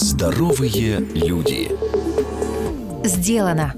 Здоровые люди. Сделано.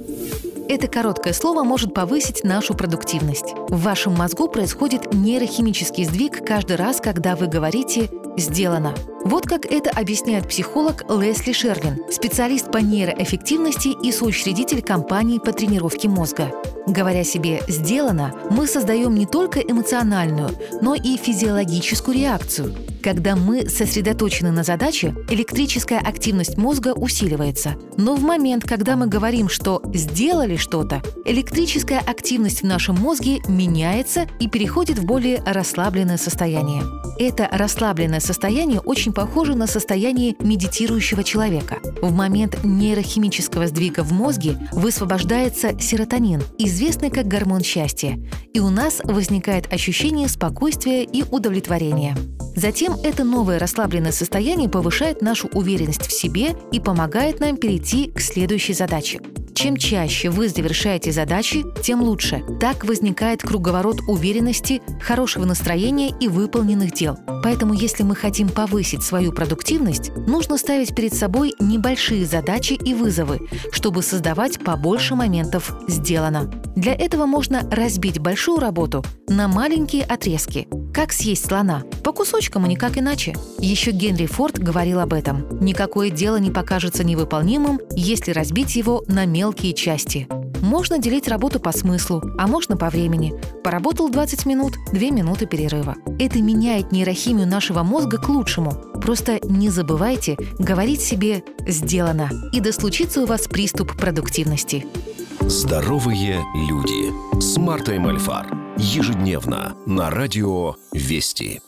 Это короткое слово может повысить нашу продуктивность. В вашем мозгу происходит нейрохимический сдвиг каждый раз, когда вы говорите «сделано». Вот как это объясняет психолог Лесли Шерлин, специалист по нейроэффективности и соучредитель компании по тренировке мозга. Говоря себе «сделано», мы создаем не только эмоциональную, но и физиологическую реакцию. Когда мы сосредоточены на задаче, электрическая активность мозга усиливается. Но в момент, когда мы говорим, что «сделали что-то», электрическая активность в нашем мозге меняется и переходит в более расслабленное состояние. Это расслабленное состояние очень похоже на состояние медитирующего человека. В момент нейрохимического сдвига в мозге высвобождается серотонин, известный как гормон счастья, и у нас возникает ощущение спокойствия и удовлетворения. Затем это новое расслабленное состояние повышает нашу уверенность в себе и помогает нам перейти к следующей задаче. Чем чаще вы завершаете задачи, тем лучше. Так возникает круговорот уверенности, хорошего настроения и выполненных дел. Поэтому, если мы хотим повысить свою продуктивность, нужно ставить перед собой небольшие задачи и вызовы, чтобы создавать побольше моментов «сделано». Для этого можно разбить большую работу на маленькие отрезки. Как съесть слона? По кусочкам и никак иначе. Еще Генри Форд говорил об этом. Никакое дело не покажется невыполнимым, если разбить его на мелкие части. Можно делить работу по смыслу, а можно по времени. Поработал 20 минут, 2 минуты перерыва. Это меняет нейрохимию нашего мозга к лучшему. Просто не забывайте говорить себе «сделано», и да случится у вас приступ продуктивности. Здоровые люди с Мартой Мальфар. Ежедневно на радио «Вести».